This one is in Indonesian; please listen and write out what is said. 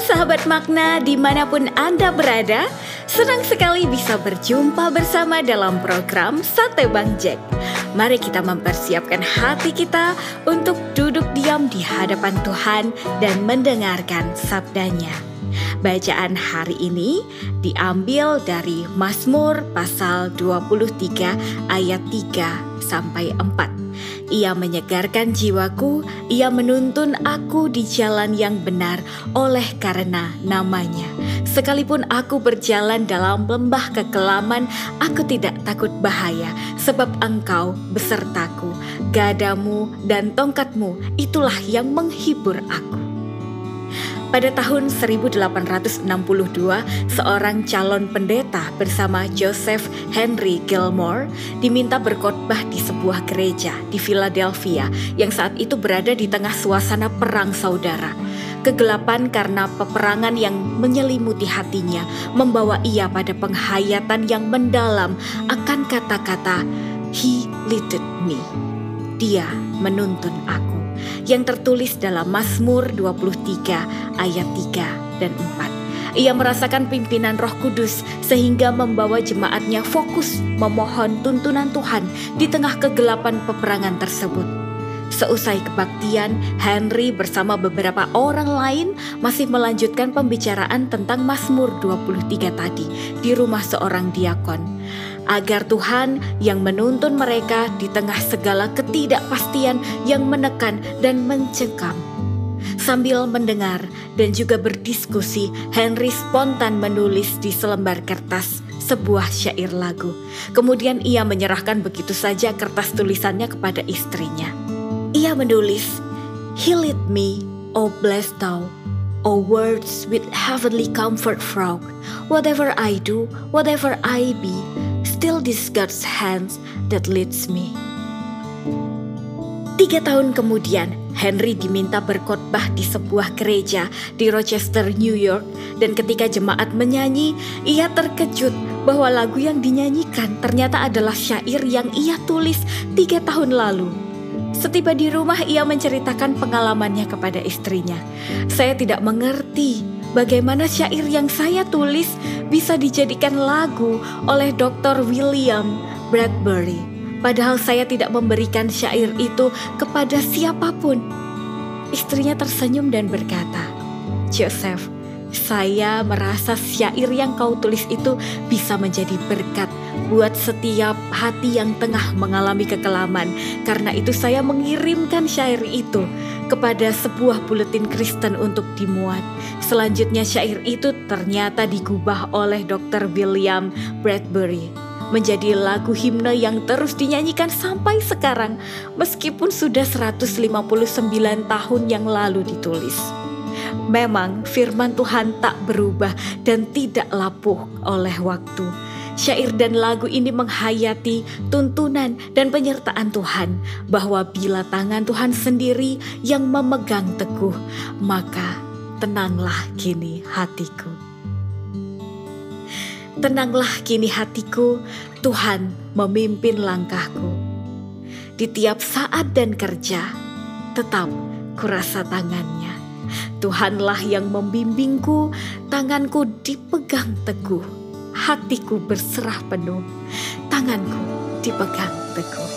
sahabat makna di mana pun Anda berada, senang sekali bisa berjumpa bersama dalam program Sate Bang Jack. Mari kita mempersiapkan hati kita untuk duduk diam di hadapan Tuhan dan mendengarkan sabdanya. Bacaan hari ini diambil dari Mazmur pasal 23 ayat 3 sampai 4. Ia menyegarkan jiwaku, ia menuntun aku di jalan yang benar oleh karena namanya. Sekalipun aku berjalan dalam lembah kekelaman, aku tidak takut bahaya, sebab engkau besertaku. Gadamu dan tongkatmu itulah yang menghibur aku. Pada tahun 1862, seorang calon pendeta bersama Joseph Henry Gilmore diminta berkhotbah di sebuah gereja di Philadelphia yang saat itu berada di tengah suasana perang saudara. Kegelapan karena peperangan yang menyelimuti hatinya membawa ia pada penghayatan yang mendalam akan kata-kata He leaded me. Dia menuntun aku yang tertulis dalam Mazmur 23 ayat 3 dan 4. Ia merasakan pimpinan Roh Kudus sehingga membawa jemaatnya fokus memohon tuntunan Tuhan di tengah kegelapan peperangan tersebut. Seusai kebaktian, Henry bersama beberapa orang lain masih melanjutkan pembicaraan tentang Mazmur 23 tadi di rumah seorang diakon agar Tuhan yang menuntun mereka di tengah segala ketidakpastian yang menekan dan mencengkam. Sambil mendengar dan juga berdiskusi, Henry spontan menulis di selembar kertas sebuah syair lagu. Kemudian ia menyerahkan begitu saja kertas tulisannya kepada istrinya. Ia menulis, He lead me, O blessed thou, O words with heavenly comfort frog. Whatever I do, whatever I be, still this God's hands that leads me. Tiga tahun kemudian, Henry diminta berkhotbah di sebuah gereja di Rochester, New York, dan ketika jemaat menyanyi, ia terkejut bahwa lagu yang dinyanyikan ternyata adalah syair yang ia tulis tiga tahun lalu. Setiba di rumah, ia menceritakan pengalamannya kepada istrinya. Saya tidak mengerti bagaimana syair yang saya tulis bisa dijadikan lagu oleh Dr. William Bradbury. Padahal saya tidak memberikan syair itu kepada siapa pun. Istrinya tersenyum dan berkata, Joseph, saya merasa syair yang kau tulis itu bisa menjadi berkat buat setiap hati yang tengah mengalami kekelaman. Karena itu saya mengirimkan syair itu kepada sebuah buletin Kristen untuk dimuat. Selanjutnya syair itu ternyata digubah oleh Dr. William Bradbury menjadi lagu himne yang terus dinyanyikan sampai sekarang meskipun sudah 159 tahun yang lalu ditulis. Memang firman Tuhan tak berubah dan tidak lapuh oleh waktu Syair dan lagu ini menghayati tuntunan dan penyertaan Tuhan bahwa bila tangan Tuhan sendiri yang memegang teguh, maka tenanglah kini hatiku. Tenanglah kini hatiku, Tuhan memimpin langkahku. Di tiap saat dan kerja, tetap kurasa tangannya. Tuhanlah yang membimbingku, tanganku dipegang teguh hatiku berserah penuh, tanganku dipegang teguh.